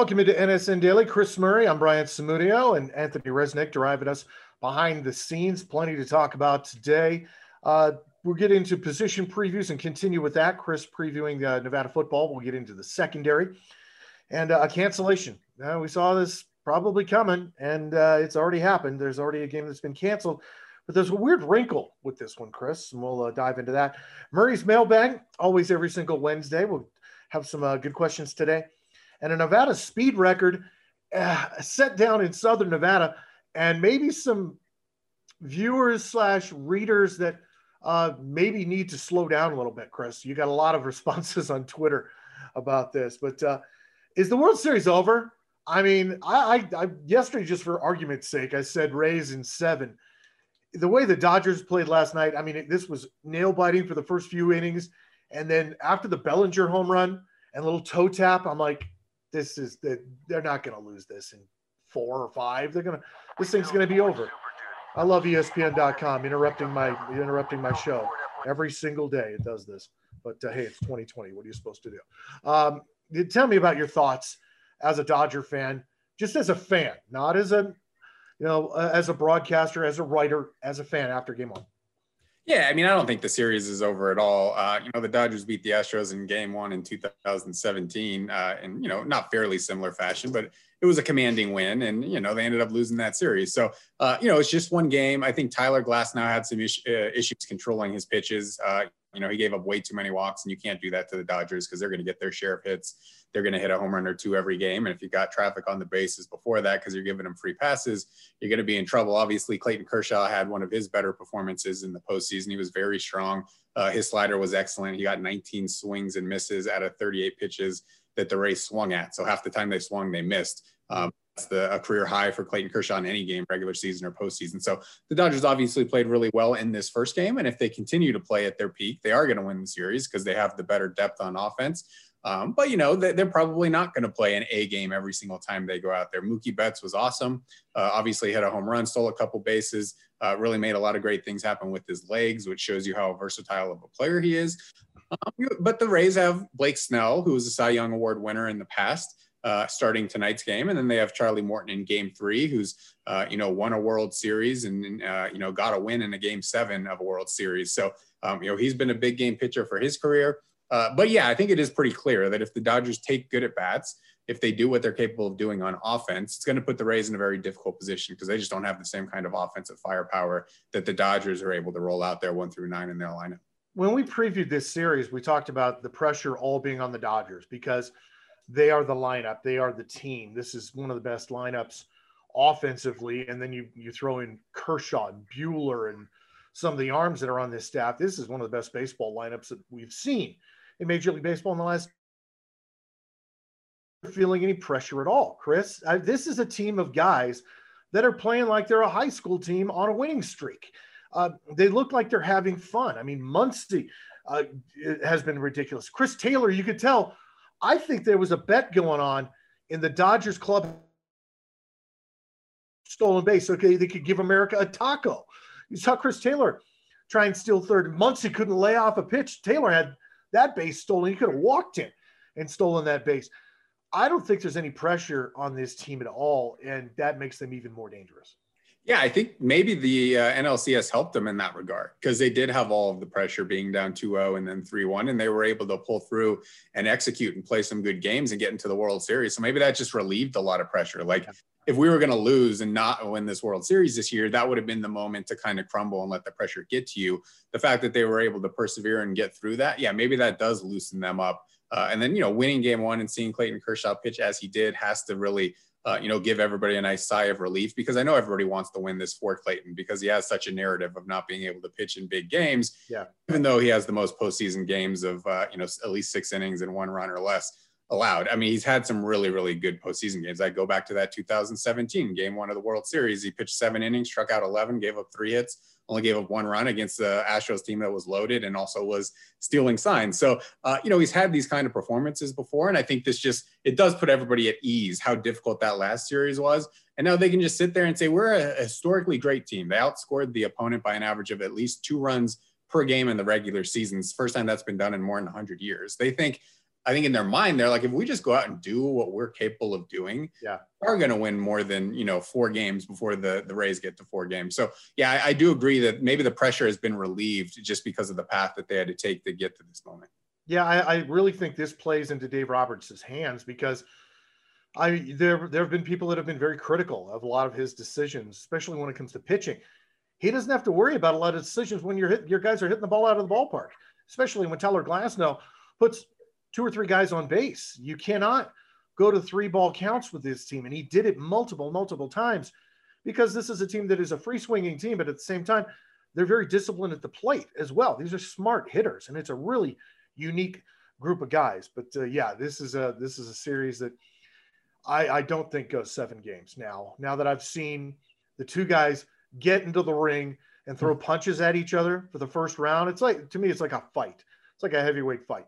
Welcome into NSN Daily. Chris Murray, I'm Brian Samudio, and Anthony Resnick driving us behind the scenes. Plenty to talk about today. Uh, we'll get into position previews and continue with that. Chris previewing uh, Nevada football. We'll get into the secondary and uh, a cancellation. we saw this probably coming, and uh, it's already happened. There's already a game that's been canceled. But there's a weird wrinkle with this one, Chris, and we'll uh, dive into that. Murray's mailbag, always every single Wednesday. We'll have some uh, good questions today. And a Nevada speed record uh, set down in Southern Nevada, and maybe some viewers slash readers that uh, maybe need to slow down a little bit, Chris. You got a lot of responses on Twitter about this, but uh, is the World Series over? I mean, I, I, I yesterday, just for argument's sake, I said Rays in seven the way the Dodgers played last night, I mean, it, this was nail biting for the first few innings. And then after the Bellinger home run and little toe tap, I'm like, this is that they're not going to lose this in four or five. They're going to, this thing's going to be over. I love ESPN.com interrupting my, interrupting my show every single day. It does this, but uh, hey, it's 2020. What are you supposed to do? Um, tell me about your thoughts as a Dodger fan, just as a fan, not as a you know, uh, as a broadcaster, as a writer, as a fan after game one? Yeah, I mean, I don't think the series is over at all. Uh, you know, the Dodgers beat the Astros in Game One in 2017, uh, in you know, not fairly similar fashion, but it was a commanding win, and you know, they ended up losing that series. So, uh, you know, it's just one game. I think Tyler Glasnow had some is- uh, issues controlling his pitches. You know, he gave up way too many walks, and you can't do that to the Dodgers because they're going to get their share of hits. They're going to hit a home run or two every game. And if you got traffic on the bases before that because you're giving them free passes, you're going to be in trouble. Obviously, Clayton Kershaw had one of his better performances in the postseason. He was very strong. Uh, his slider was excellent. He got 19 swings and misses out of 38 pitches that the Rays swung at. So half the time they swung, they missed. Um, the, a career high for Clayton Kershaw in any game, regular season or postseason. So the Dodgers obviously played really well in this first game. And if they continue to play at their peak, they are going to win the series because they have the better depth on offense. Um, but you know they're probably not going to play an A game every single time they go out there. Mookie Betts was awesome. Uh, obviously hit a home run, stole a couple bases, uh, really made a lot of great things happen with his legs, which shows you how versatile of a player he is. Um, but the Rays have Blake Snell, who was a Cy Young Award winner in the past uh, starting tonight's game, and then they have Charlie Morton in Game Three, who's uh, you know won a World Series and uh, you know got a win in a Game Seven of a World Series. So um, you know he's been a big game pitcher for his career. Uh, but yeah, I think it is pretty clear that if the Dodgers take good at bats, if they do what they're capable of doing on offense, it's going to put the Rays in a very difficult position because they just don't have the same kind of offensive firepower that the Dodgers are able to roll out there one through nine in their lineup. When we previewed this series, we talked about the pressure all being on the Dodgers because they are the lineup, they are the team. This is one of the best lineups offensively, and then you you throw in Kershaw and Buehler and some of the arms that are on this staff. This is one of the best baseball lineups that we've seen in Major League Baseball in the last. Feeling any pressure at all, Chris? I, this is a team of guys that are playing like they're a high school team on a winning streak. Uh, they look like they're having fun. I mean, Muncy uh, has been ridiculous. Chris Taylor, you could tell I think there was a bet going on in the Dodgers club stolen base. Okay, they could give America a taco. You saw Chris Taylor try and steal third. Muncy couldn't lay off a pitch. Taylor had that base stolen. He could have walked in and stolen that base. I don't think there's any pressure on this team at all, and that makes them even more dangerous. Yeah, I think maybe the uh, NLCS helped them in that regard because they did have all of the pressure being down 2-0 and then 3-1 and they were able to pull through and execute and play some good games and get into the World Series. So maybe that just relieved a lot of pressure. Like if we were going to lose and not win this World Series this year, that would have been the moment to kind of crumble and let the pressure get to you. The fact that they were able to persevere and get through that, yeah, maybe that does loosen them up. Uh, and then, you know, winning game one and seeing Clayton Kershaw pitch as he did has to really – uh, you know, give everybody a nice sigh of relief because I know everybody wants to win this for Clayton because he has such a narrative of not being able to pitch in big games. Yeah. Even though he has the most postseason games of, uh, you know, at least six innings and one run or less allowed. I mean, he's had some really, really good postseason games. I go back to that 2017 game one of the World Series. He pitched seven innings, struck out 11, gave up three hits, only gave up one run against the Astros team that was loaded and also was stealing signs. So, uh, you know, he's had these kind of performances before. And I think this just, it does put everybody at ease how difficult that last series was. And now they can just sit there and say, we're a historically great team. They outscored the opponent by an average of at least two runs per game in the regular seasons. First time that's been done in more than 100 years. They think I think in their mind, they're like, if we just go out and do what we're capable of doing, yeah, we're going to win more than you know four games before the the Rays get to four games. So yeah, I, I, do agree that maybe the pressure has been relieved just because of the path that they had to take to get to this moment. Yeah, I, I really think this plays into Dave Roberts' hands because I there there have been people that have been very critical of a lot of his decisions, especially when it comes to pitching. He doesn't have to worry about a lot of decisions when you're hit, your guys are hitting the ball out of the ballpark, especially when Tyler Glasnow puts two or three guys on base. You cannot go to three ball counts with this team. And he did it multiple, multiple times because this is a team that is a free swinging team, but at the same time, they're very disciplined at the plate as well. These are smart hitters, and it's a really unique group of guys. But uh, yeah, this is a this is a series that I, I don't think goes seven games now. Now that I've seen the two guys get into the ring and throw punches at each other for the first round, it's like to me, it's like a fight. It's like a heavyweight fight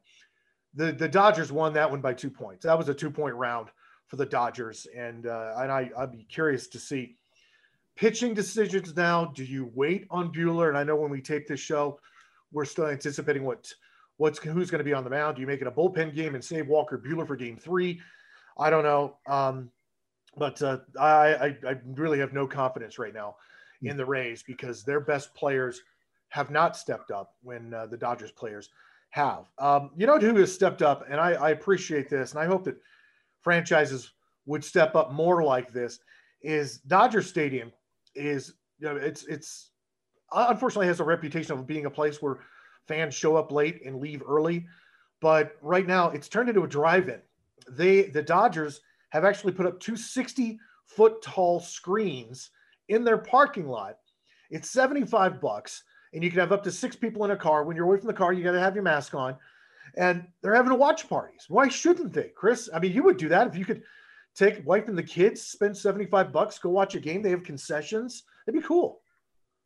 the the Dodgers won that one by two points. That was a two point round for the Dodgers, and uh, and I I'd be curious to see pitching decisions now. Do you wait on Buehler? And I know when we tape this show, we're still anticipating what what's who's going to be on the mound. Do you make it a bullpen game and save Walker Buehler for Game Three? I don't know, um, but uh, I, I I really have no confidence right now in the Rays because their best players have not stepped up when uh, the Dodgers players have. Um, you know who has stepped up, and I, I, appreciate this, and I hope that franchises would step up more like this. Is Dodger Stadium is you know it's it's unfortunately has a reputation of being a place where fans show up late and leave early, but right now it's turned into a drive-in. They the Dodgers have actually put up two 60 foot tall screens in their parking lot. It's 75 bucks and you can have up to six people in a car. When you're away from the car, you got to have your mask on. And they're having watch parties. Why shouldn't they, Chris? I mean, you would do that if you could take wife and the kids, spend 75 bucks, go watch a game. They have concessions. It'd be cool.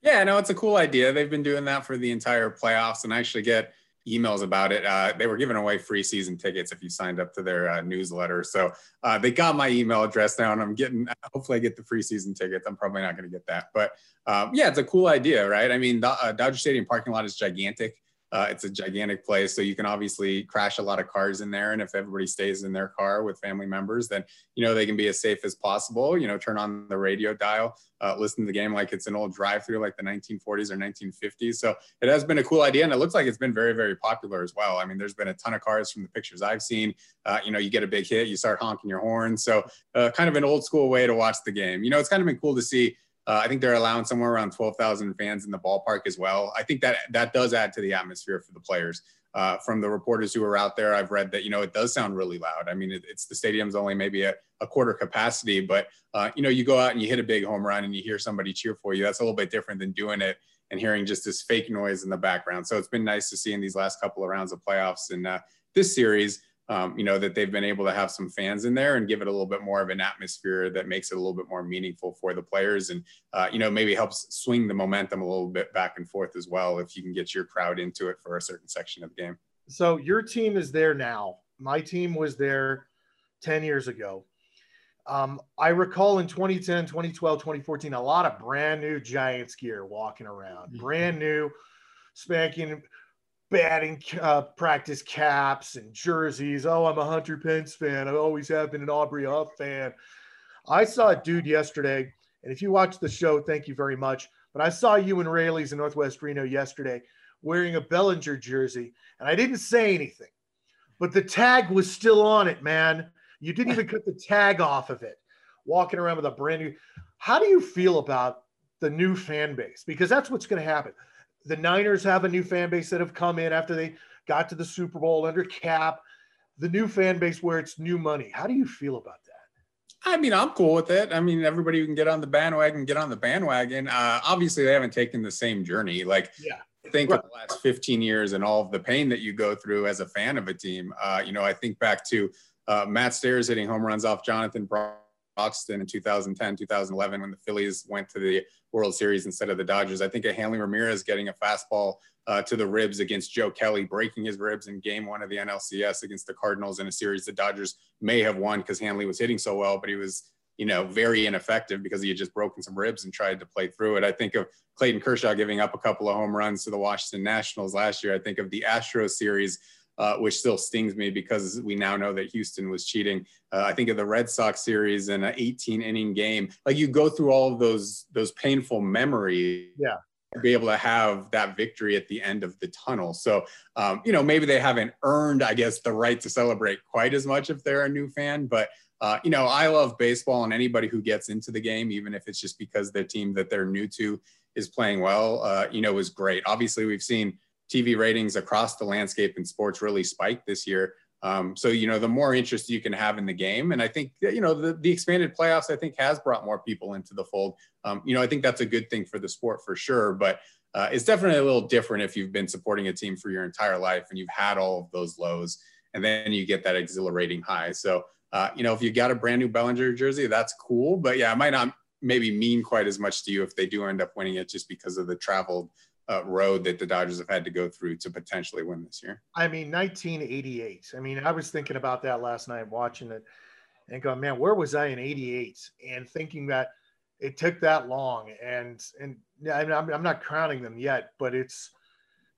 Yeah, no, it's a cool idea. They've been doing that for the entire playoffs and actually get emails about it. Uh, they were giving away free season tickets if you signed up to their uh, newsletter. So uh, they got my email address now, and I'm getting. Hopefully, I get the free season tickets. I'm probably not going to get that, but um, yeah, it's a cool idea, right? I mean, the Dodger Stadium parking lot is gigantic. Uh, it's a gigantic place, so you can obviously crash a lot of cars in there. And if everybody stays in their car with family members, then you know they can be as safe as possible. You know, turn on the radio dial, uh, listen to the game like it's an old drive-through, like the 1940s or 1950s. So it has been a cool idea, and it looks like it's been very, very popular as well. I mean, there's been a ton of cars from the pictures I've seen. Uh, you know, you get a big hit, you start honking your horn. So uh, kind of an old school way to watch the game. You know, it's kind of been cool to see uh, I think they're allowing somewhere around 12,000 fans in the ballpark as well. I think that that does add to the atmosphere for the players. Uh, from the reporters who were out there, I've read that you know it does sound really loud. I mean, it, it's the stadium's only maybe a, a quarter capacity, but uh, you know you go out and you hit a big home run and you hear somebody cheer for you. That's a little bit different than doing it and hearing just this fake noise in the background. So it's been nice to see in these last couple of rounds of playoffs and uh, this series um, you know, that they've been able to have some fans in there and give it a little bit more of an atmosphere that makes it a little bit more meaningful for the players and, uh, you know, maybe helps swing the momentum a little bit back and forth as well if you can get your crowd into it for a certain section of the game. So your team is there now. My team was there 10 years ago. Um, I recall in 2010, 2012, 2014, a lot of brand new Giants gear walking around, mm-hmm. brand new, spanking batting uh, practice caps and jerseys. Oh, I'm a Hunter Pence fan. I always have been an Aubrey Huff fan. I saw a dude yesterday, and if you watch the show, thank you very much. But I saw you in Raley's in Northwest Reno yesterday wearing a Bellinger jersey, and I didn't say anything, but the tag was still on it, man. You didn't even cut the tag off of it. Walking around with a brand new. How do you feel about the new fan base? Because that's what's going to happen the Niners have a new fan base that have come in after they got to the Super Bowl under Kap. The new fan base where it's new money. How do you feel about that? I mean, I'm cool with it. I mean, everybody who can get on the bandwagon, get on the bandwagon. Uh, obviously, they haven't taken the same journey. Like, yeah. think right. of the last 15 years and all of the pain that you go through as a fan of a team. Uh, you know, I think back to uh, Matt Stairs hitting home runs off Jonathan Broxton in 2010, 2011, when the Phillies went to the World Series instead of the Dodgers. I think a Hanley Ramirez getting a fastball uh, to the ribs against Joe Kelly, breaking his ribs in game one of the NLCS against the Cardinals in a series the Dodgers may have won because Hanley was hitting so well, but he was, you know, very ineffective because he had just broken some ribs and tried to play through it. I think of Clayton Kershaw giving up a couple of home runs to the Washington Nationals last year. I think of the Astros series uh, which still stings me because we now know that Houston was cheating. Uh, I think of the Red Sox series in an 18 inning game. Like you go through all of those those painful memories. Yeah. Be able to have that victory at the end of the tunnel. So, um, you know, maybe they haven't earned, I guess, the right to celebrate quite as much if they're a new fan. But, uh, you know, I love baseball and anybody who gets into the game, even if it's just because the team that they're new to is playing well, uh, you know, is great. Obviously, we've seen TV ratings across the landscape in sports really spiked this year. Um, so you know, the more interest you can have in the game, and I think you know the, the expanded playoffs, I think has brought more people into the fold. Um, you know, I think that's a good thing for the sport for sure. But uh, it's definitely a little different if you've been supporting a team for your entire life and you've had all of those lows, and then you get that exhilarating high. So uh, you know, if you got a brand new Bellinger jersey, that's cool. But yeah, it might not maybe mean quite as much to you if they do end up winning it just because of the traveled uh, road that the Dodgers have had to go through to potentially win this year. I mean, 1988. I mean, I was thinking about that last night watching it and going, man, where was I in 88? And thinking that it took that long. And, and I'm, I'm not crowning them yet, but it's,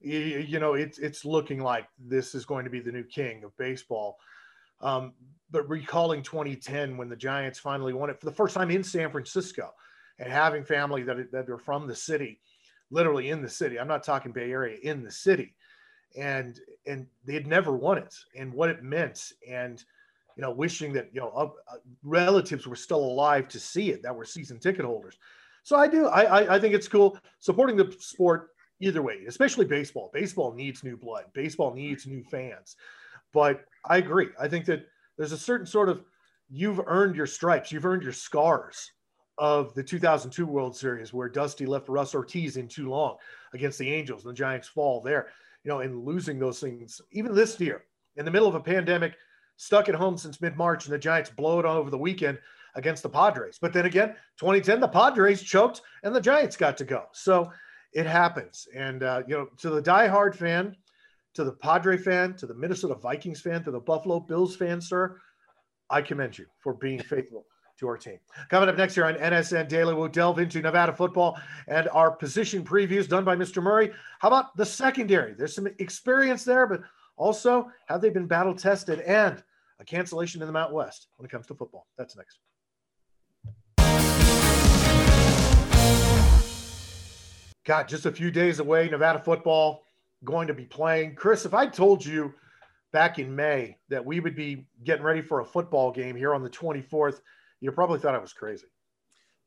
you know, it's, it's looking like this is going to be the new king of baseball. Um, but recalling 2010 when the Giants finally won it for the first time in San Francisco and having family that, that are from the city literally in the city. I'm not talking Bay Area, in the city. And and they had never won it and what it meant and you know wishing that you know uh, relatives were still alive to see it that were season ticket holders. So I do I, I I think it's cool supporting the sport either way, especially baseball. Baseball needs new blood. Baseball needs new fans. But I agree. I think that there's a certain sort of you've earned your stripes, you've earned your scars of the 2002 World Series where Dusty left Russ Ortiz in too long against the Angels and the Giants fall there, you know, and losing those things. Even this year, in the middle of a pandemic, stuck at home since mid March, and the Giants blow it over the weekend against the Padres. But then again, 2010, the Padres choked and the Giants got to go. So it happens. And, uh, you know, to the diehard fan, to the Padre fan, to the Minnesota Vikings fan, to the Buffalo Bills fan, sir, I commend you for being faithful to our team. Coming up next here on NSN Daily, we'll delve into Nevada football and our position previews done by Mr. Murray. How about the secondary? There's some experience there, but also have they been battle tested and a cancellation in the Mount West when it comes to football? That's next. God, just a few days away, Nevada football going to be playing. Chris, if I told you back in May that we would be getting ready for a football game here on the 24th, you probably thought I was crazy.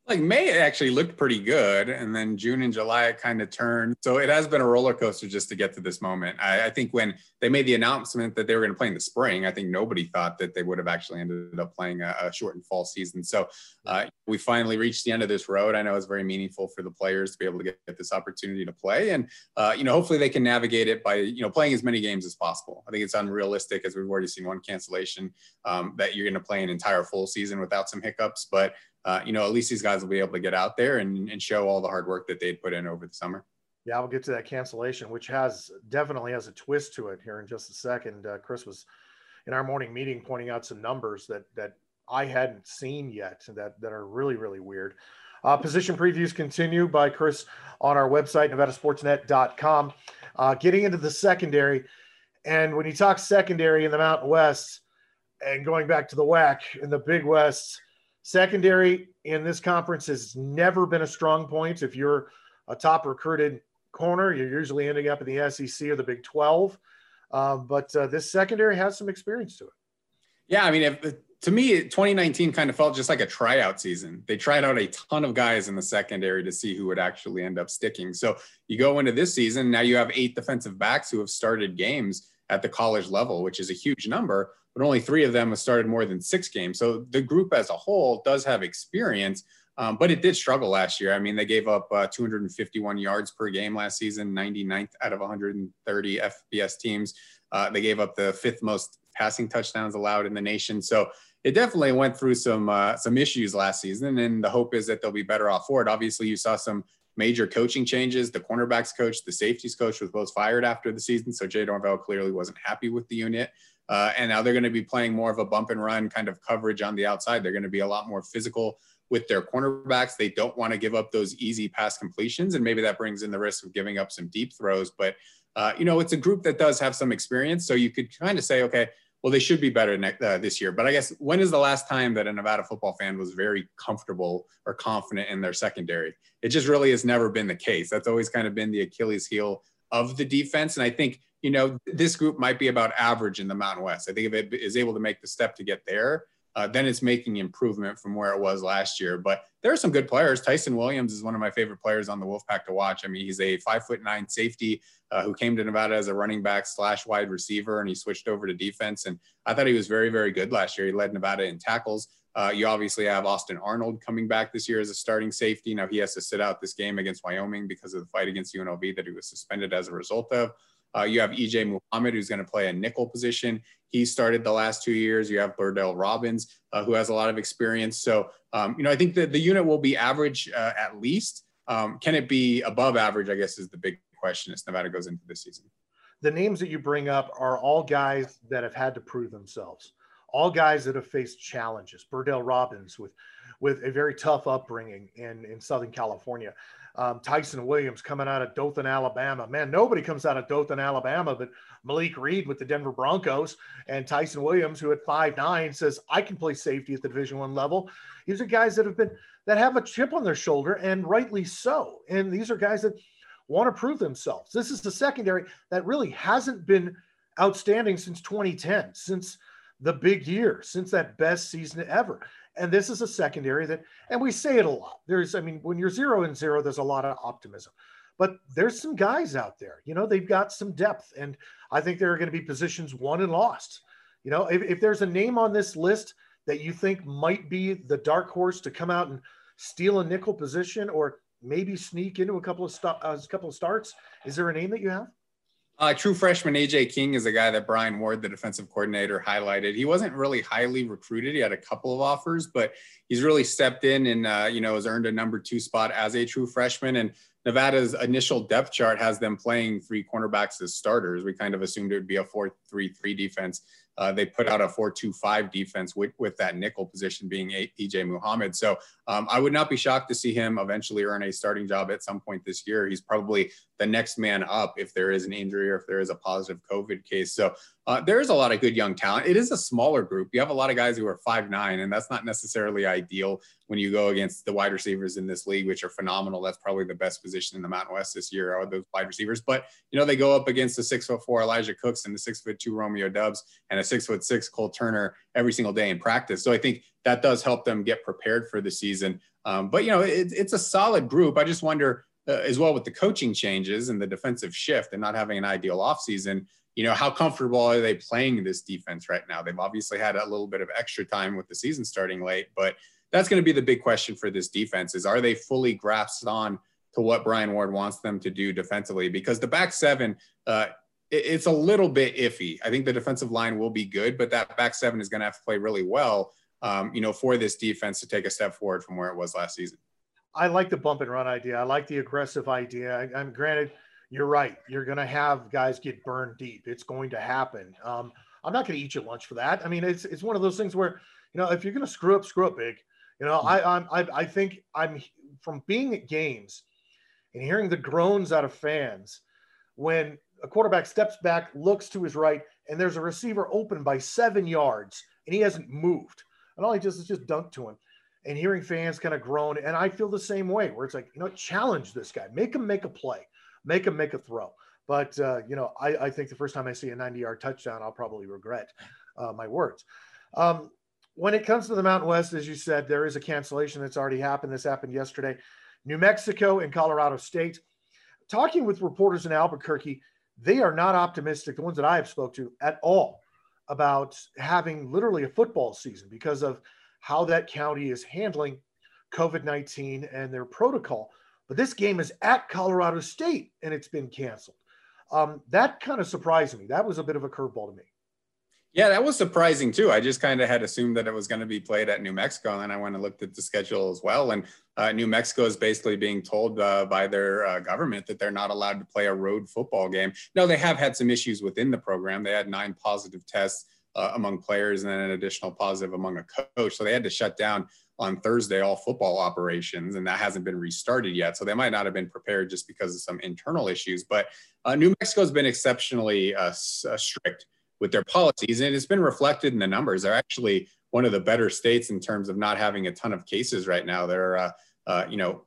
Like May actually looked pretty good, and then June and July it kind of turned. So it has been a roller coaster just to get to this moment. I, I think when they made the announcement that they were going to play in the spring, I think nobody thought that they would have actually ended up playing a, a shortened fall season. So uh, we finally reached the end of this road. I know it's very meaningful for the players to be able to get, get this opportunity to play, and uh, you know hopefully they can navigate it by you know playing as many games as possible. I think it's unrealistic as we've already seen one cancellation um, that you're going to play an entire full season without some hiccups, but uh, you know, at least these guys will be able to get out there and, and show all the hard work that they'd put in over the summer. Yeah, we'll get to that cancellation, which has definitely has a twist to it here in just a second. Uh, Chris was in our morning meeting pointing out some numbers that that I hadn't seen yet that that are really really weird. Uh, position previews continue by Chris on our website nevadasportsnet.com. Uh, getting into the secondary, and when you talk secondary in the Mountain West, and going back to the WAC in the Big West Secondary in this conference has never been a strong point. If you're a top recruited corner, you're usually ending up in the SEC or the Big 12. Um, but uh, this secondary has some experience to it. Yeah, I mean, if, to me, 2019 kind of felt just like a tryout season. They tried out a ton of guys in the secondary to see who would actually end up sticking. So you go into this season, now you have eight defensive backs who have started games at the college level, which is a huge number but only three of them have started more than six games. So the group as a whole does have experience, um, but it did struggle last year. I mean, they gave up uh, 251 yards per game last season, 99th out of 130 FBS teams. Uh, they gave up the fifth most passing touchdowns allowed in the nation. So it definitely went through some uh, some issues last season, and the hope is that they'll be better off for it. Obviously, you saw some major coaching changes. The cornerbacks coach, the safeties coach was both fired after the season, so Jay Norvell clearly wasn't happy with the unit. Uh, and now they're going to be playing more of a bump and run kind of coverage on the outside. They're going to be a lot more physical with their cornerbacks. They don't want to give up those easy pass completions, and maybe that brings in the risk of giving up some deep throws. But uh, you know, it's a group that does have some experience. So you could kind of say, okay, well, they should be better next, uh, this year. But I guess when is the last time that a Nevada football fan was very comfortable or confident in their secondary? It just really has never been the case. That's always kind of been the Achilles heel of the defense. And I think, you know, this group might be about average in the Mountain West. I think if it is able to make the step to get there, uh, then it's making improvement from where it was last year. But there are some good players. Tyson Williams is one of my favorite players on the Wolfpack to watch. I mean, he's a five foot nine safety uh, who came to Nevada as a running back slash wide receiver, and he switched over to defense. And I thought he was very, very good last year. He led Nevada in tackles. Uh, you obviously have Austin Arnold coming back this year as a starting safety. Now he has to sit out this game against Wyoming because of the fight against UNLV that he was suspended as a result of. Uh, you have EJ Muhammad, who's going to play a nickel position. He started the last two years. You have Berdale Robins, uh, who has a lot of experience. So, um, you know, I think that the unit will be average uh, at least. Um, can it be above average? I guess is the big question as Nevada goes into this season. The names that you bring up are all guys that have had to prove themselves, all guys that have faced challenges. Berdale Robins with with a very tough upbringing in, in Southern California um, Tyson Williams coming out of Dothan, Alabama. Man, nobody comes out of Dothan, Alabama, but Malik Reed with the Denver Broncos and Tyson Williams, who at five nine says I can play safety at the Division One level. These are guys that have been that have a chip on their shoulder, and rightly so. And these are guys that want to prove themselves. This is the secondary that really hasn't been outstanding since 2010, since the big year, since that best season ever. And this is a secondary that, and we say it a lot. There's, I mean, when you're zero and zero, there's a lot of optimism. But there's some guys out there, you know, they've got some depth. And I think there are going to be positions won and lost. You know, if, if there's a name on this list that you think might be the dark horse to come out and steal a nickel position or maybe sneak into a couple of st- uh, a couple of starts, is there a name that you have? Uh, true freshman AJ King is a guy that Brian Ward, the defensive coordinator, highlighted. He wasn't really highly recruited. He had a couple of offers, but he's really stepped in and uh, you know has earned a number two spot as a true freshman. And Nevada's initial depth chart has them playing three cornerbacks as starters. We kind of assumed it would be a four-three-three defense. Uh, they put out a 4-2-5 defense with, with that nickel position being EJ Muhammad. So um, I would not be shocked to see him eventually earn a starting job at some point this year. He's probably the next man up if there is an injury or if there is a positive COVID case. So uh, there is a lot of good young talent. It is a smaller group. You have a lot of guys who are five nine, and that's not necessarily ideal when you go against the wide receivers in this league, which are phenomenal. That's probably the best position in the Mountain West this year are those wide receivers. But you know they go up against the six foot four Elijah Cooks and the six foot two Romeo Doubs and a six foot six Cole Turner every single day in practice. So I think that does help them get prepared for the season. Um, but you know it, it's a solid group. I just wonder. Uh, as well with the coaching changes and the defensive shift and not having an ideal offseason, you know, how comfortable are they playing this defense right now? They've obviously had a little bit of extra time with the season starting late, but that's going to be the big question for this defense is are they fully grasped on to what Brian Ward wants them to do defensively? Because the back seven, uh, it's a little bit iffy. I think the defensive line will be good, but that back seven is going to have to play really well, um, you know, for this defense to take a step forward from where it was last season. I like the bump and run idea. I like the aggressive idea. I, I'm granted – you're right. You're going to have guys get burned deep. It's going to happen. Um, I'm not going to eat your lunch for that. I mean, it's it's one of those things where you know if you're going to screw up, screw up big. You know, I I'm, I I think I'm from being at games and hearing the groans out of fans when a quarterback steps back, looks to his right, and there's a receiver open by seven yards, and he hasn't moved, and all he does is just dunk to him. And hearing fans kind of groan, and I feel the same way, where it's like, you know, challenge this guy, make him make a play make him make a throw. But uh, you know, I, I, think the first time I see a 90-yard touchdown, I'll probably regret uh, my words. Um, when it comes to the Mountain West, as you said, there is a cancellation that's already happened. This happened yesterday. New Mexico and Colorado State. Talking with reporters in Albuquerque, they are not optimistic. The ones that I have spoke to at all about having literally a football season because of how that county is handling COVID 19 and their protocol. But this game is at Colorado State and it's been canceled. Um, that kind of surprised me. That was a bit of a curveball to me. Yeah, that was surprising too. I just kind of had assumed that it was going to be played at New Mexico, and then I went and looked at the schedule as well. And uh, New Mexico is basically being told uh, by their uh, government that they're not allowed to play a road football game. No, they have had some issues within the program. They had nine positive tests uh, among players and then an additional positive among a coach, so they had to shut down on Thursday all football operations, and that hasn't been restarted yet. So they might not have been prepared just because of some internal issues. But uh, New Mexico has been exceptionally uh, strict with their policies, and it's been reflected in the numbers. They're actually one of the better states in terms of not having a ton of cases right now. They're, uh, uh, you know,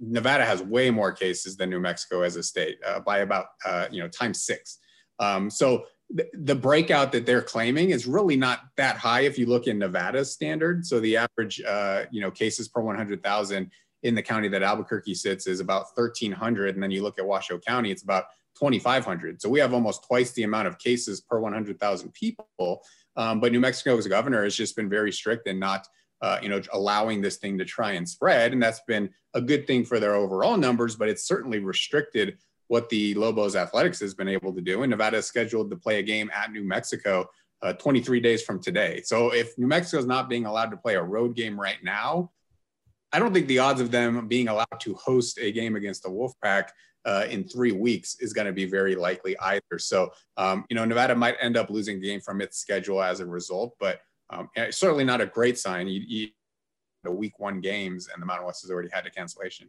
Nevada has way more cases than New Mexico as a state uh, by about, you know, times six. Um, so the breakout that they're claiming is really not that high if you look in Nevada's standard. So the average, uh, you know, cases per 100,000 in the county that Albuquerque sits is about 1,300, and then you look at Washoe County, it's about 2,500. So we have almost twice the amount of cases per 100,000 people. Um, but New Mexico's governor has just been very strict and not, uh, you know, allowing this thing to try and spread, and that's been a good thing for their overall numbers. But it's certainly restricted what the Lobos athletics has been able to do. And Nevada is scheduled to play a game at New Mexico uh, 23 days from today. So if New Mexico is not being allowed to play a road game right now, I don't think the odds of them being allowed to host a game against the Wolfpack uh, in three weeks is going to be very likely either. So, um, you know, Nevada might end up losing the game from its schedule as a result, but um, certainly not a great sign. You, you, the week one games and the Mountain West has already had a cancellation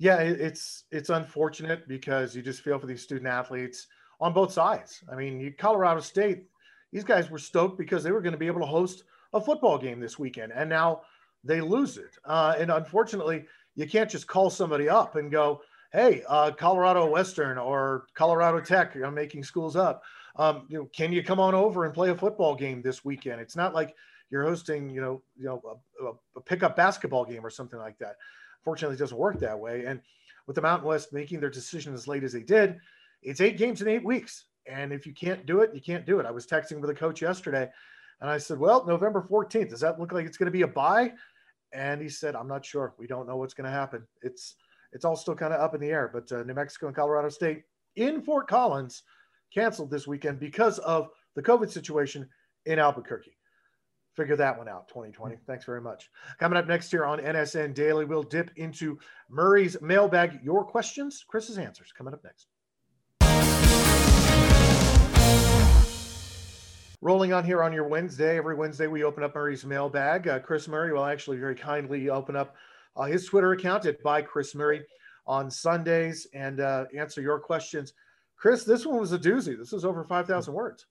yeah, it's it's unfortunate because you just feel for these student athletes on both sides. I mean, Colorado State, these guys were stoked because they were going to be able to host a football game this weekend, and now they lose it. Uh, and unfortunately, you can't just call somebody up and go, "Hey, uh, Colorado Western or Colorado Tech, I'm making schools up. Um, you know, can you come on over and play a football game this weekend?" It's not like you're hosting, you know, you know, a, a pickup basketball game or something like that. Fortunately, it doesn't work that way. And with the Mountain West making their decision as late as they did, it's eight games in eight weeks. And if you can't do it, you can't do it. I was texting with a coach yesterday and I said, Well, November 14th, does that look like it's going to be a bye? And he said, I'm not sure. We don't know what's going to happen. It's it's all still kind of up in the air. But uh, New Mexico and Colorado State in Fort Collins canceled this weekend because of the COVID situation in Albuquerque. Figure that one out 2020 thanks very much. Coming up next here on nsn daily we'll dip into murray's mailbag your questions chris's answers coming up next. Rolling on here on your wednesday every wednesday we open up murray's mailbag. Uh, chris murray will actually very kindly open up uh, his twitter account at by chris murray on sundays and uh, answer your questions chris this one was a doozy this was over 5000 words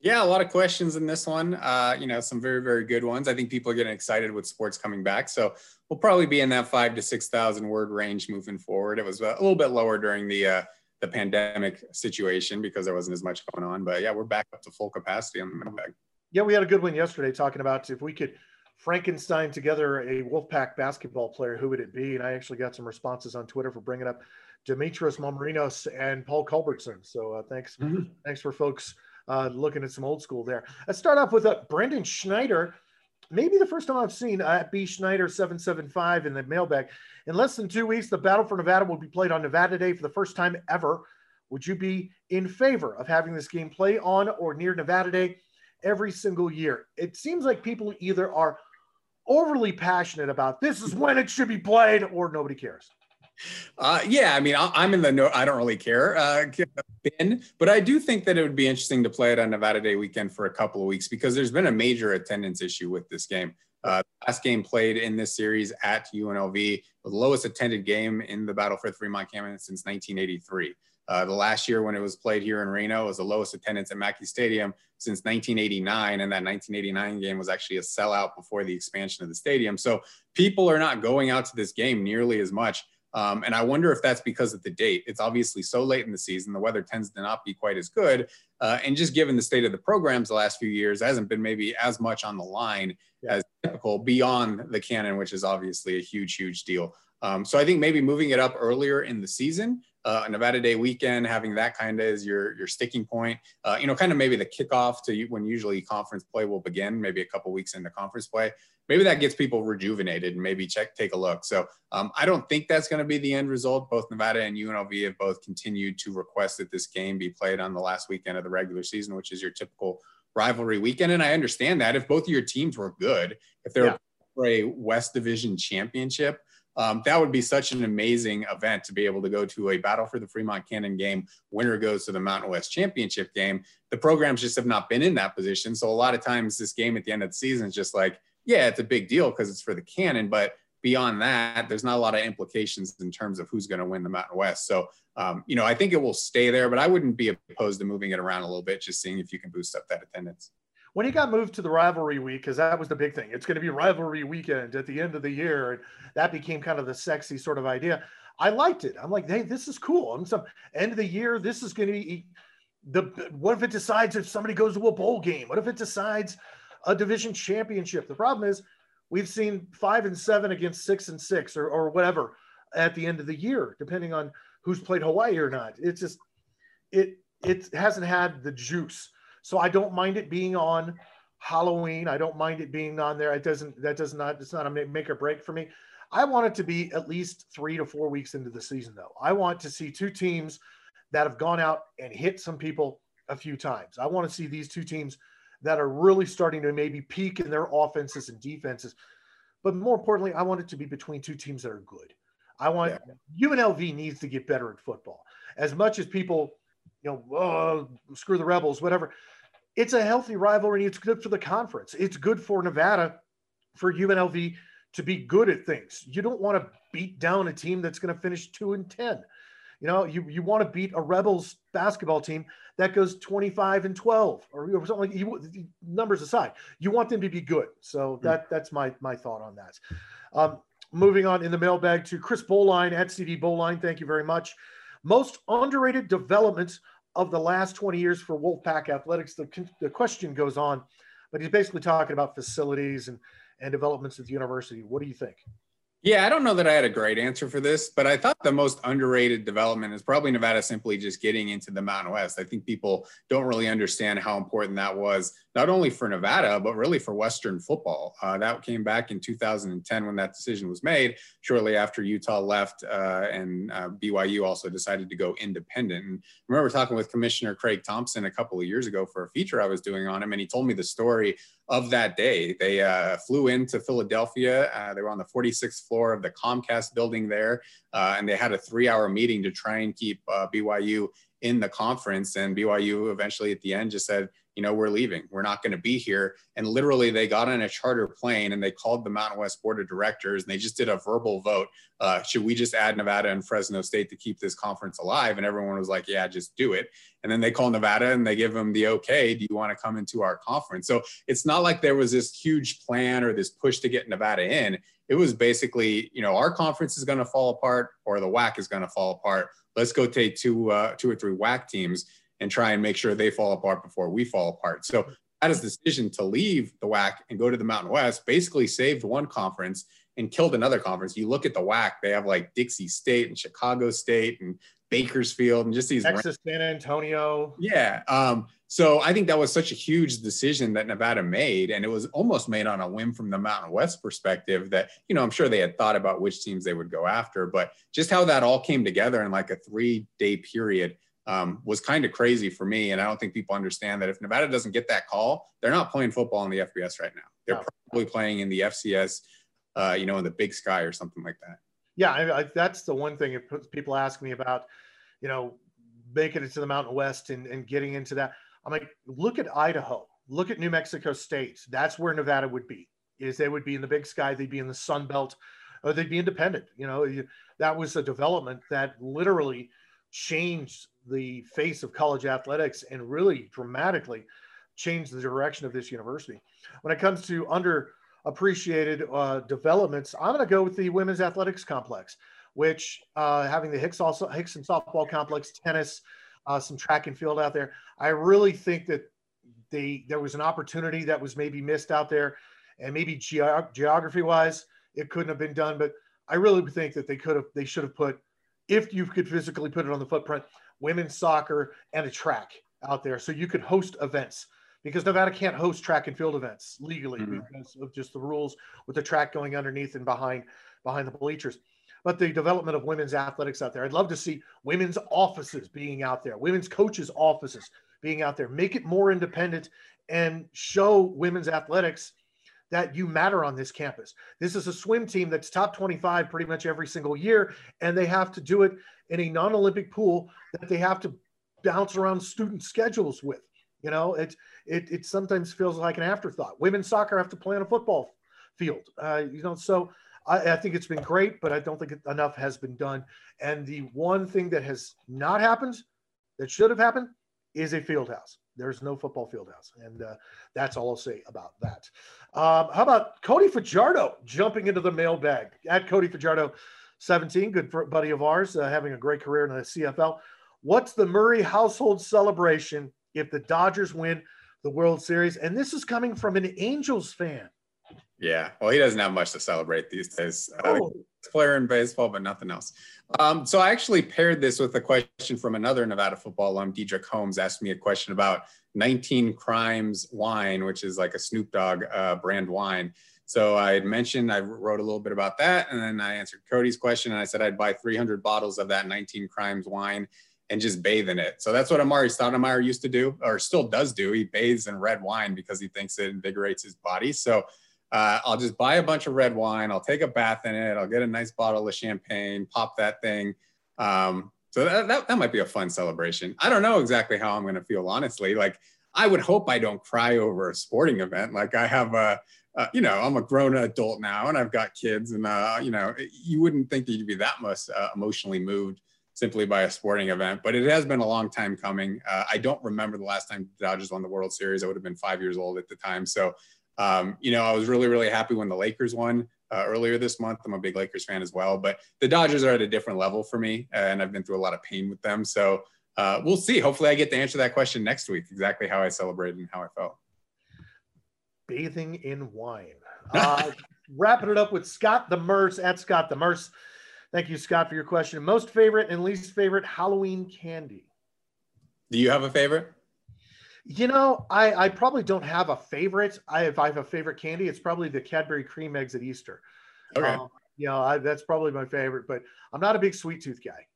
yeah, a lot of questions in this one. Uh, you know, some very, very good ones. I think people are getting excited with sports coming back. So we'll probably be in that five to 6,000 word range moving forward. It was a little bit lower during the, uh, the pandemic situation because there wasn't as much going on. But yeah, we're back up to full capacity on the mailbag. Yeah, we had a good one yesterday talking about if we could Frankenstein together a Wolfpack basketball player, who would it be? And I actually got some responses on Twitter for bringing up Demetrius Mamarinos and Paul Culbertson. So uh, thanks, mm-hmm. thanks for folks uh, looking at some old school there. Let's start off with uh, Brendan Schneider. Maybe the first time I've seen uh, B Schneider 775 in the mailbag. In less than two weeks, the Battle for Nevada will be played on Nevada Day for the first time ever. Would you be in favor of having this game play on or near Nevada Day every single year? It seems like people either are overly passionate about this is when it should be played or nobody cares. Uh, yeah, I mean, I, am in the no, I don't really care, uh, bin, but I do think that it would be interesting to play it on Nevada Day weekend for a couple of weeks because there's been a major attendance issue with this game. Uh, last game played in this series at UNLV, the lowest attended game in the Battle for the Fremont Cannon since 1983. Uh, the last year when it was played here in Reno was the lowest attendance at Mackay Stadium since 1989, and that 1989 game was actually a sellout before the expansion of the stadium. So people are not going out to this game nearly as much um, and I wonder if that's because of the date. It's obviously so late in the season. The weather tends to not be quite as good. Uh, and just given the state of the programs the last few years, hasn't been maybe as much on the line yeah. as typical beyond the Cannon, which is obviously a huge, huge deal. Um, so I think maybe moving it up earlier in the season, uh, Nevada Day weekend, having that kind of as your your sticking point, uh, you know, kind of maybe the kickoff to when usually conference play will begin, maybe a couple weeks into conference play maybe that gets people rejuvenated and maybe check take a look. So um, I don't think that's going to be the end result. Both Nevada and UNLV have both continued to request that this game be played on the last weekend of the regular season, which is your typical rivalry weekend. And I understand that if both of your teams were good, if they're yeah. for a West Division championship. Um, that would be such an amazing event to be able to go to a battle for the Fremont Cannon game. Winner goes to the Mountain West Championship game. The programs just have not been in that position. So a lot of times, this game at the end of the season is just like, yeah, it's a big deal because it's for the Cannon, but beyond that, there's not a lot of implications in terms of who's going to win the Mountain West. So, um, you know, I think it will stay there, but I wouldn't be opposed to moving it around a little bit, just seeing if you can boost up that attendance. When he got moved to the rivalry week, because that was the big thing, it's going to be rivalry weekend at the end of the year, and that became kind of the sexy sort of idea. I liked it. I'm like, hey, this is cool. I'm some end of the year. This is going to be the. What if it decides if somebody goes to a bowl game? What if it decides a division championship? The problem is we've seen five and seven against six and six or, or whatever at the end of the year, depending on who's played Hawaii or not. It's just it it hasn't had the juice. So I don't mind it being on Halloween. I don't mind it being on there. It doesn't that does not it's not a make or break for me. I want it to be at least three to four weeks into the season, though. I want to see two teams that have gone out and hit some people a few times. I want to see these two teams that are really starting to maybe peak in their offenses and defenses. But more importantly, I want it to be between two teams that are good. I want yeah. UNLV needs to get better at football. As much as people, you know, oh, screw the Rebels, whatever. It's a healthy rivalry. It's good for the conference. It's good for Nevada, for UNLV to be good at things. You don't want to beat down a team that's going to finish two and ten. You know, you, you want to beat a Rebels basketball team that goes 25 and 12 or, or something like you, numbers aside. You want them to be good. So hmm. that that's my my thought on that. Um, moving on in the mailbag to Chris Bowline at CD Bowline. Thank you very much. Most underrated developments of the last 20 years for Wolfpack athletics. The, the question goes on, but he's basically talking about facilities and and developments at the university. What do you think? Yeah, I don't know that I had a great answer for this, but I thought the most underrated development is probably Nevada simply just getting into the Mountain West. I think people don't really understand how important that was, not only for Nevada, but really for Western football. Uh, that came back in 2010 when that decision was made, shortly after Utah left uh, and uh, BYU also decided to go independent. And I remember talking with Commissioner Craig Thompson a couple of years ago for a feature I was doing on him, and he told me the story of that day. They uh, flew into Philadelphia. Uh, they were on the 46th floor of the Comcast building there, uh, and they had a three-hour meeting to try and keep uh, BYU in the conference. And BYU eventually, at the end, just said, you know, we're leaving. We're not going to be here. And literally, they got on a charter plane and they called the Mountain West Board of Directors and they just did a verbal vote. Uh, should we just add Nevada and Fresno State to keep this conference alive? And everyone was like, yeah, just do it. And then they call Nevada and they give them the okay. Do you want to come into our conference? So it's not like there was this huge plan or this push to get Nevada in. It was basically, you know, our conference is going to fall apart or the WAC is going to fall apart. Let's go take two, uh, two or three WAC teams and try and make sure they fall apart before we fall apart. So that decision to leave the WAC and go to the Mountain West basically saved one conference and killed another conference. You look at the WAC; they have like Dixie State and Chicago State and Bakersfield and just these Texas, San Antonio. Yeah. Um, so I think that was such a huge decision that Nevada made, and it was almost made on a whim from the Mountain West perspective. That you know, I'm sure they had thought about which teams they would go after, but just how that all came together in like a three day period um, was kind of crazy for me. And I don't think people understand that if Nevada doesn't get that call, they're not playing football in the FBS right now. They're no. probably playing in the FCS, uh, you know, in the Big Sky or something like that. Yeah, I, I, that's the one thing. If people ask me about, you know, making it to the Mountain West and, and getting into that, I'm like, look at Idaho, look at New Mexico State. That's where Nevada would be. Is they would be in the Big Sky, they'd be in the Sun Belt, or they'd be independent. You know, that was a development that literally changed the face of college athletics and really dramatically changed the direction of this university. When it comes to underappreciated uh, developments, I'm going to go with the women's athletics complex, which uh, having the Hicks also Hixson softball complex, tennis, uh, some track and field out there. I really think that they there was an opportunity that was maybe missed out there, and maybe ge- geography wise it couldn't have been done. But I really think that they could have they should have put if you could physically put it on the footprint women's soccer, and a track out there. So you could host events because Nevada can't host track and field events legally mm-hmm. because of just the rules with the track going underneath and behind behind the bleachers. But the development of women's athletics out there, I'd love to see women's offices being out there, women's coaches' offices being out there. Make it more independent and show women's athletics that you matter on this campus. This is a swim team that's top 25 pretty much every single year, and they have to do it in a non-Olympic pool that they have to bounce around student schedules with. You know, it it it sometimes feels like an afterthought. Women's soccer have to play on a football field. Uh, you know, so I, I, think it's been great, but I don't think enough has been done. And the one thing that has not happened that should have happened is a field house. There's no football field house. And uh, that's all I'll say about that. Um, how about Cody Fajardo jumping into the mailbag at Cody Fajardo 17, good buddy of ours, uh, having a great career in the CFL. What's the Murray household celebration if the Dodgers win the World Series? And this is coming from an Angels fan. Yeah, well, he doesn't have much to celebrate these days. Uh, oh. player in baseball, but nothing else. Um, so I actually paired this with a question from another Nevada football alum, Diedrich Holmes, asked me a question about 19 Crimes wine, which is like a Snoop Dogg uh, brand wine. So I had mentioned I wrote a little bit about that, and then I answered Cody's question, and I said I'd buy 300 bottles of that 19 Crimes wine and just bathe in it. So that's what Amar'e Stoudemire used to do, or still does do. He bathes in red wine because he thinks it invigorates his body. So uh, I'll just buy a bunch of red wine. I'll take a bath in it. I'll get a nice bottle of champagne, pop that thing. Um, so that, that, that might be a fun celebration. I don't know exactly how I'm going to feel, honestly. Like, I would hope I don't cry over a sporting event. Like, I have a, uh, you know, I'm a grown adult now and I've got kids, and, uh, you know, you wouldn't think that you'd be that much uh, emotionally moved simply by a sporting event, but it has been a long time coming. Uh, I don't remember the last time the Dodgers won the World Series. I would have been five years old at the time. So um, you know, I was really, really happy when the Lakers won uh, earlier this month. I'm a big Lakers fan as well, but the Dodgers are at a different level for me, and I've been through a lot of pain with them. So uh, we'll see. Hopefully, I get to answer that question next week, exactly how I celebrated and how I felt. Bathing in wine. Uh, wrapping it up with Scott the Merce at Scott the Merce. Thank you, Scott, for your question. Most favorite and least favorite Halloween candy. Do you have a favorite? You know, I, I probably don't have a favorite. I if I have a favorite candy, it's probably the Cadbury cream eggs at Easter. Okay. Um, you know, I, that's probably my favorite, but I'm not a big sweet tooth guy.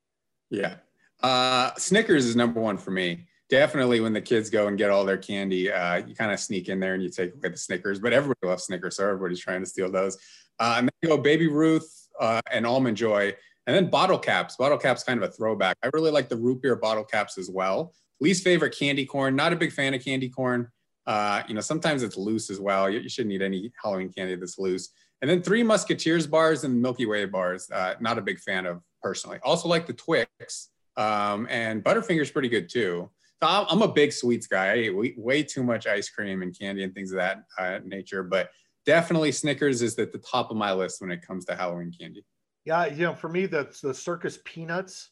Yeah. Uh, Snickers is number one for me. Definitely when the kids go and get all their candy, uh, you kind of sneak in there and you take away the Snickers, but everybody loves Snickers, so everybody's trying to steal those. Uh, and then you go Baby Ruth uh, and Almond Joy, and then bottle caps. Bottle caps kind of a throwback. I really like the root beer bottle caps as well. Least favorite candy corn. Not a big fan of candy corn. Uh, you know, sometimes it's loose as well. You, you, shouldn't eat any Halloween candy that's loose. And then three Musketeers bars and Milky Way bars. Uh, not a big fan of personally. Also like the Twix um, and Butterfinger's pretty good too. So I'm, I'm a big sweets guy. I eat way, too much ice cream and candy and things of that uh, nature. But definitely Snickers is at the top of my list when it comes to Halloween candy. Yeah, you know, for me, that's the circus peanuts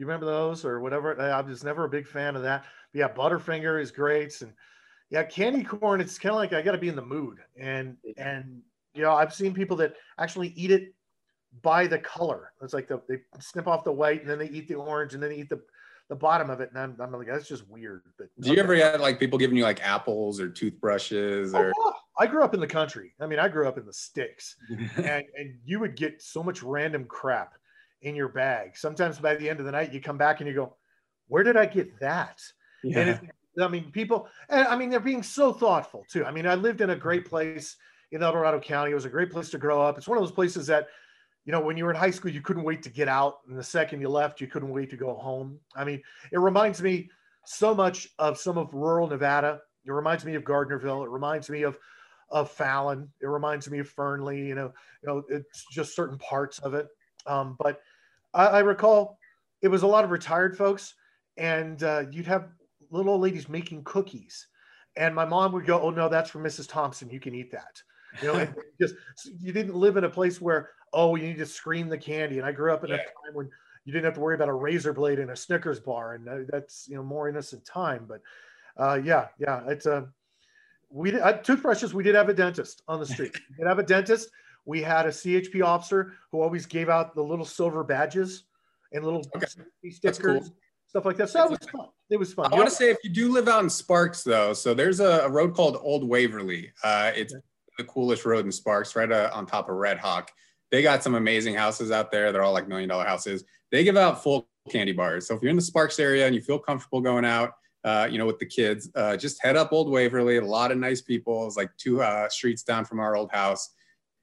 you remember those or whatever? I was never a big fan of that. But yeah, Butterfinger is great, and yeah, candy corn. It's kind of like I got to be in the mood, and and you know I've seen people that actually eat it by the color. It's like the, they snip off the white and then they eat the orange and then they eat the the bottom of it, and I'm, I'm like that's just weird. But do you ever have like people giving you like apples or toothbrushes or? Oh, I grew up in the country. I mean, I grew up in the sticks, and and you would get so much random crap in your bag. Sometimes by the end of the night, you come back and you go, "Where did I get that?" Yeah. And it, I mean, people, and I mean, they're being so thoughtful too. I mean, I lived in a great place in El Dorado County. It was a great place to grow up. It's one of those places that, you know, when you were in high school, you couldn't wait to get out, and the second you left, you couldn't wait to go home. I mean, it reminds me so much of some of rural Nevada. It reminds me of Gardnerville. It reminds me of of Fallon. It reminds me of Fernley. You know, you know, it's just certain parts of it. Um, but I, I, recall it was a lot of retired folks, and uh, you'd have little old ladies making cookies, and my mom would go, "Oh no, that's for Mrs. Thompson. You can eat that." You know, just you didn't live in a place where oh you need to scream the candy. And I grew up in yeah. a time when you didn't have to worry about a razor blade in a Snickers bar, and uh, that's you know more innocent time. But uh, yeah, yeah, it's a uh, we uh, toothbrushes. We did have a dentist on the street. we did have a dentist we had a CHP officer who always gave out the little silver badges and little okay. stickers, cool. stuff like that. So it was fun. It was fun. I want to say if you do live out in Sparks, though, so there's a, a road called Old Waverly. Uh, it's okay. the coolest road in Sparks, right uh, on top of Red Hawk. They got some amazing houses out there. They're all like million dollar houses. They give out full candy bars. So if you're in the Sparks area and you feel comfortable going out, uh, you know, with the kids, uh, just head up Old Waverly. A lot of nice people. It's like two uh, streets down from our old house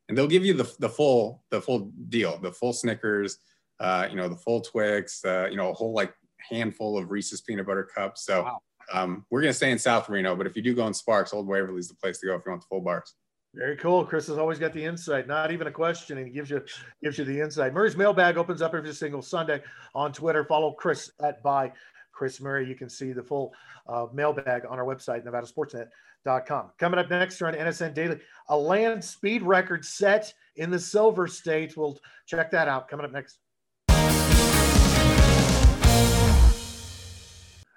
and they'll give you the, the full the full deal, the full Snickers, uh, you know, the full Twix, uh, you know, a whole like handful of Reese's peanut butter cups. So wow. um, we're gonna stay in South Reno, but if you do go in Sparks, Old Waverly's the place to go if you want the full bars. Very cool. Chris has always got the insight, not even a question, and he gives you gives you the insight. Murray's mailbag opens up every single Sunday on Twitter. Follow Chris at by Chris Murray. You can see the full uh, mailbag on our website, NevadaSportsNet.com. Coming up next on NSN Daily, a land speed record set in the Silver State. We'll check that out. Coming up next.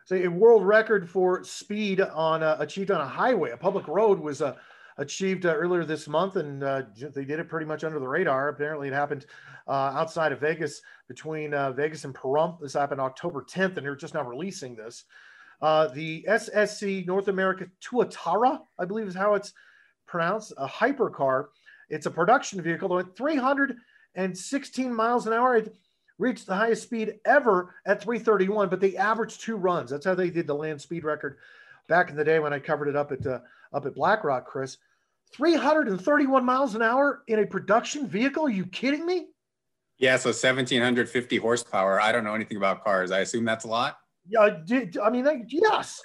So a world record for speed on uh, achieved on a highway, a public road was uh, achieved uh, earlier this month, and uh, they did it pretty much under the radar. Apparently, it happened uh, outside of Vegas, between uh, Vegas and Pahrump. This happened October 10th, and they're just now releasing this. The SSC North America Tuatara, I believe is how it's pronounced, a hypercar. It's a production vehicle that went 316 miles an hour. It, reached the highest speed ever at 331, but they averaged two runs. That's how they did the land speed record back in the day when I covered it up at uh, up at Black Rock, Chris. 331 miles an hour in a production vehicle? Are you kidding me? Yeah, so 1750 horsepower. I don't know anything about cars. I assume that's a lot. Yeah, I mean, yes.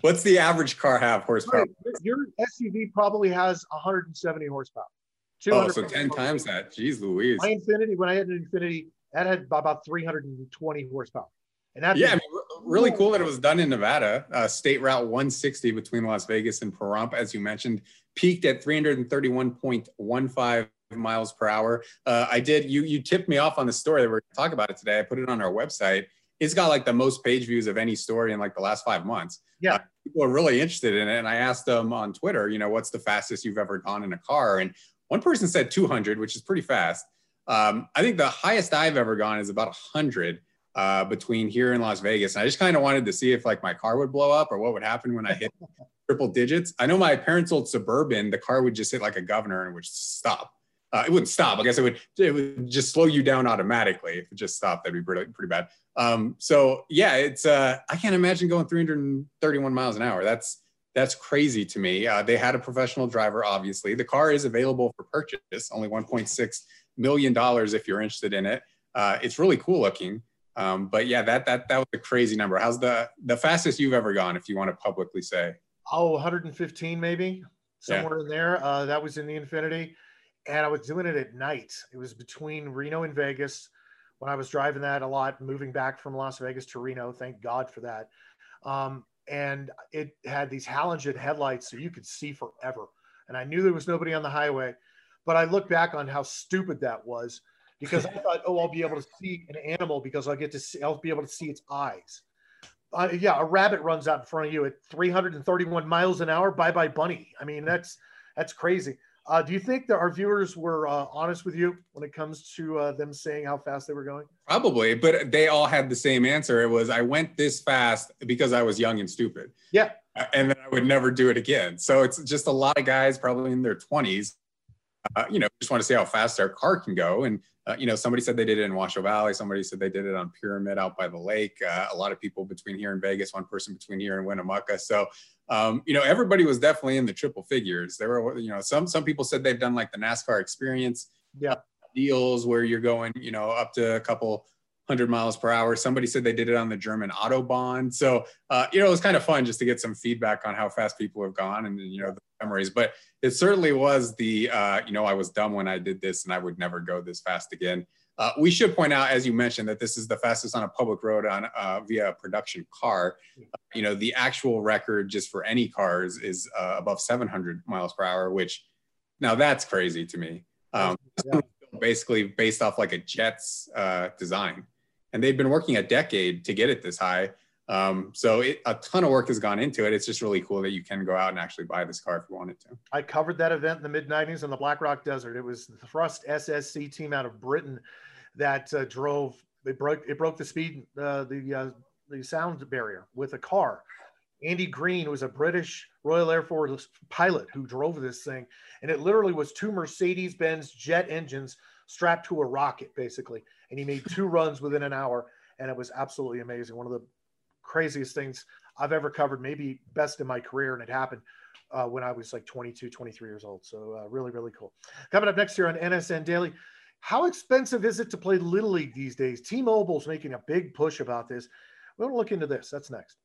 What's the average car have horsepower? Right. Your SUV probably has 170 horsepower. Oh, so 10 times that. Jeez Louise. My Infiniti, when I had an Infiniti, that had about 320 horsepower. And that's yeah, I mean, really cool that it was done in Nevada. Uh, State Route 160 between Las Vegas and Pahrump, as you mentioned, peaked at 331.15 miles per hour. Uh, I did. You you tipped me off on the story that we're going to talk about it today. I put it on our website. It's got like the most page views of any story in like the last five months. Yeah, uh, people are really interested in it. And I asked them on Twitter, you know, what's the fastest you've ever gone in a car? And one person said 200, which is pretty fast. Um, I think the highest I've ever gone is about 100 uh, between here and Las Vegas. And I just kind of wanted to see if like my car would blow up or what would happen when I hit triple digits. I know my parents' old Suburban, the car would just hit like a governor and would stop. Uh, it wouldn't stop. I guess it would it would just slow you down automatically. If it just stopped, that'd be pretty, pretty bad. Um, so yeah, it's uh, I can't imagine going 331 miles an hour. That's that's crazy to me. Uh, they had a professional driver, obviously. The car is available for purchase, only 1.6 million dollars if you're interested in it. Uh, it's really cool looking. Um, but yeah, that that that was a crazy number. How's the the fastest you've ever gone, if you want to publicly say? Oh, 115 maybe somewhere yeah. in there. Uh, that was in the Infiniti, and I was doing it at night. It was between Reno and Vegas when I was driving that a lot, moving back from Las Vegas to Reno. Thank God for that. Um, and it had these halogen headlights, so you could see forever. And I knew there was nobody on the highway, but I look back on how stupid that was because I thought, oh, I'll be able to see an animal because I'll get to see, I'll be able to see its eyes. Uh, yeah, a rabbit runs out in front of you at 331 miles an hour. Bye bye, bunny. I mean, that's that's crazy. Uh, do you think that our viewers were uh, honest with you when it comes to uh, them saying how fast they were going? Probably, but they all had the same answer. It was, I went this fast because I was young and stupid. Yeah. And then I would never do it again. So it's just a lot of guys, probably in their 20s, uh, you know, just want to see how fast their car can go. And, uh, you know, somebody said they did it in Washoe Valley. Somebody said they did it on Pyramid out by the lake. Uh, a lot of people between here and Vegas, one person between here and Winnemucca. So, um, you know, everybody was definitely in the triple figures. There were, you know, some, some people said they've done like the NASCAR experience yeah. deals where you're going, you know, up to a couple 100 miles per hour. Somebody said they did it on the German Autobahn. So, uh, you know, it was kind of fun just to get some feedback on how fast people have gone and, you know, the memories. But it certainly was the, uh, you know, I was dumb when I did this and I would never go this fast again. Uh, we should point out, as you mentioned, that this is the fastest on a public road on uh, via a production car. you know, the actual record just for any cars is uh, above 700 miles per hour, which now that's crazy to me. Um, yeah. Basically, based off like a Jets uh, design and they've been working a decade to get it this high. Um, so it, a ton of work has gone into it. It's just really cool that you can go out and actually buy this car if you wanted to. I covered that event in the mid 90s in the Black Rock Desert. It was the Thrust SSC team out of Britain that uh, drove. It broke it broke the speed uh, the uh, the sound barrier with a car. Andy Green was a British Royal Air Force pilot who drove this thing, and it literally was two Mercedes-Benz jet engines strapped to a rocket, basically and he made two runs within an hour, and it was absolutely amazing. One of the craziest things I've ever covered, maybe best in my career, and it happened uh, when I was like 22, 23 years old. So uh, really, really cool. Coming up next here on NSN Daily, how expensive is it to play Little League these days? T-Mobile's making a big push about this. We're going to look into this. That's next.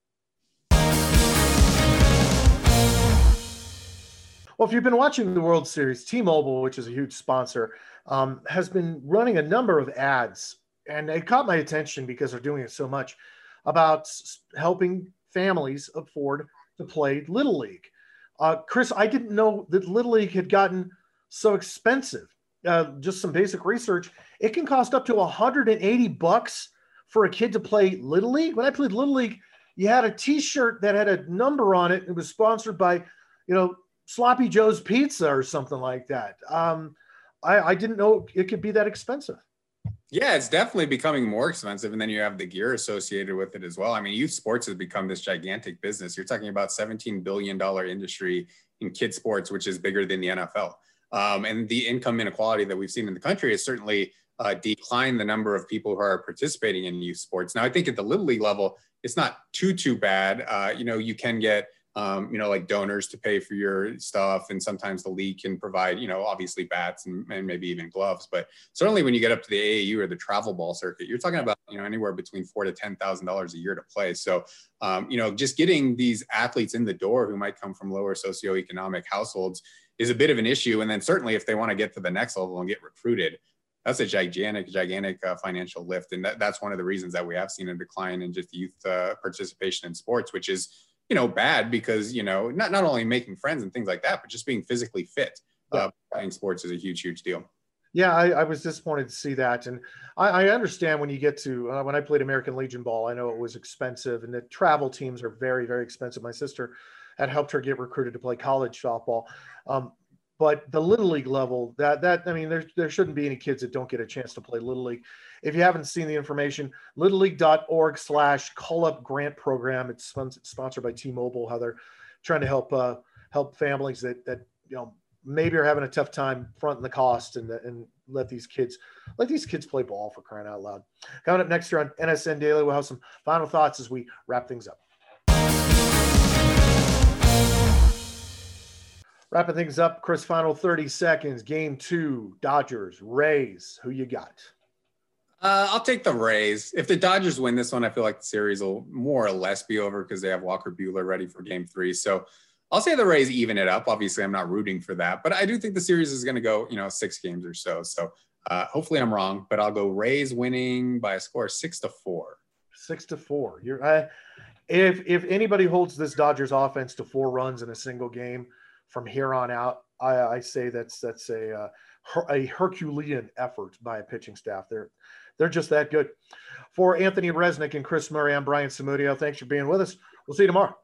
Well, if you've been watching the World Series, T-Mobile, which is a huge sponsor, um, has been running a number of ads, and it caught my attention because they're doing it so much about helping families afford to play Little League. Uh, Chris, I didn't know that Little League had gotten so expensive. Uh, just some basic research. It can cost up to 180 bucks for a kid to play Little League. When I played Little League, you had a T-shirt that had a number on it. It was sponsored by, you know, Sloppy Joe's Pizza or something like that. Um, I, I didn't know it could be that expensive. Yeah, it's definitely becoming more expensive. And then you have the gear associated with it as well. I mean, youth sports has become this gigantic business. You're talking about $17 billion industry in kid sports, which is bigger than the NFL. Um, and the income inequality that we've seen in the country has certainly uh, declined the number of people who are participating in youth sports. Now, I think at the Little League level, it's not too, too bad. Uh, you know, you can get um, you know, like donors to pay for your stuff. And sometimes the league can provide, you know, obviously bats and, and, maybe even gloves. But certainly when you get up to the AAU or the travel ball circuit, you're talking about, you know, anywhere between four to ten thousand dollars a year to play. So, um, you know, just getting these athletes in the door who might come from lower socioeconomic households is a bit of an issue. And then certainly if they want to get to the next level and get recruited, that's a gigantic, gigantic uh, financial lift. And that, that's one of the reasons that we have seen a decline in just youth uh, participation in sports, which is you know, bad because, you know, not, not only making friends and things like that, but just being physically fit. Yeah. Uh, playing sports is a huge, huge deal. Yeah, I, I, was disappointed to see that, and I, I understand when you get to uh, when I played American Legion ball, I know it was expensive, and the travel teams are very, very expensive. My sister had helped her get recruited to play college softball, um, but the little league level, that that I mean, there there shouldn't be any kids that don't get a chance to play little league. If you haven't seen the information, littleleague.org slash call up grant program. It's sponsored by T-Mobile, how they're trying to help uh, help families that that you know maybe are having a tough time fronting the cost and and let these kids let these kids play ball for crying out loud. Coming up next year on NSN Daily, we'll have some final thoughts as we wrap things up. Wrapping things up, Chris, final 30 seconds. Game two, Dodgers, Rays. Who you got? Uh, I'll take the Rays. If the Dodgers win this one, I feel like the series will more or less be over because they have Walker Buehler ready for game three. So I'll say the Rays even it up. Obviously, I'm not rooting for that, but I do think the series is going to go, you know, six games or so. So uh, hopefully I'm wrong, but I'll go Rays winning by a score six to four. Six to four. You're if if anybody holds this Dodgers offense to four runs in a single game from here on out, I, I say that's that's a uh, a Herculean effort by a pitching staff. They're they're just that good. For Anthony Resnick and Chris Murray, I'm Brian Samudio. Thanks for being with us. We'll see you tomorrow.